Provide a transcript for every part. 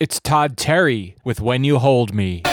It's Todd Terry with When You Hold Me.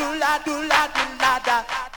do la do la do la da.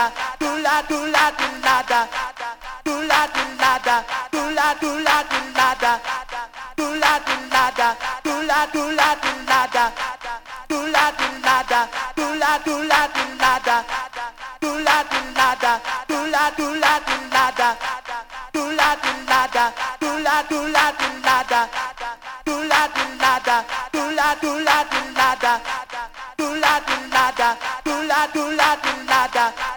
nada, do la do la do da. do la do da. do la do la do nada, do la do da. do la do la do nada, do la do nada, do la do la do nada, do la do nada, do la do la do nada, do la do nada, do la do la do nada, do la do nada, do la do la do nada, do la do nada, do la do la do nada.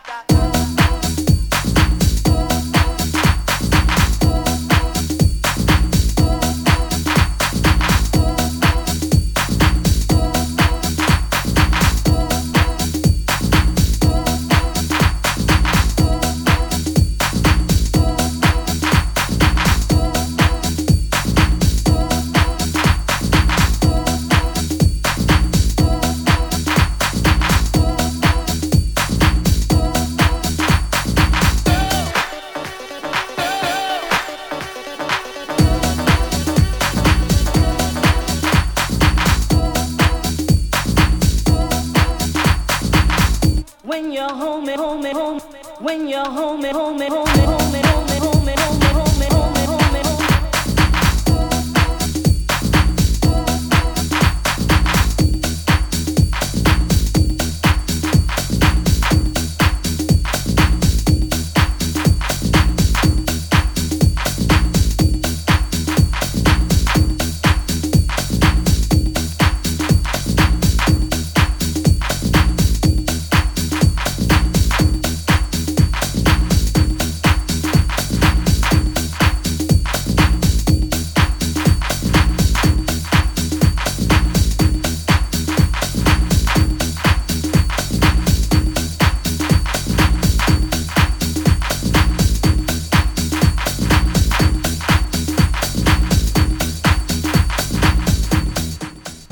home, home, when you're home, home, home, home.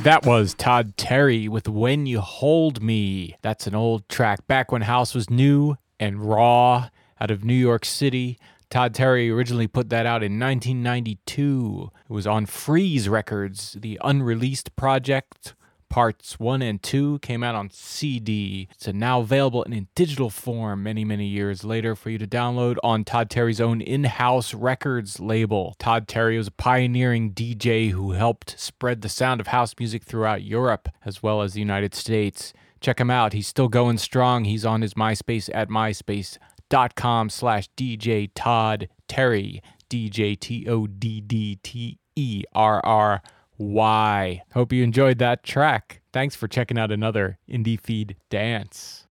That was Todd Terry with When You Hold Me. That's an old track back when House was new and raw out of New York City. Todd Terry originally put that out in 1992. It was on Freeze Records, the unreleased project. Parts 1 and 2 came out on CD. It's now available in digital form many, many years later for you to download on Todd Terry's own in house records label. Todd Terry was a pioneering DJ who helped spread the sound of house music throughout Europe as well as the United States. Check him out. He's still going strong. He's on his MySpace at myspace.com slash DJ Todd Terry. DJ T O D D T E R R Y. Hope you enjoyed that track. Thanks for checking out another IndieFeed Dance.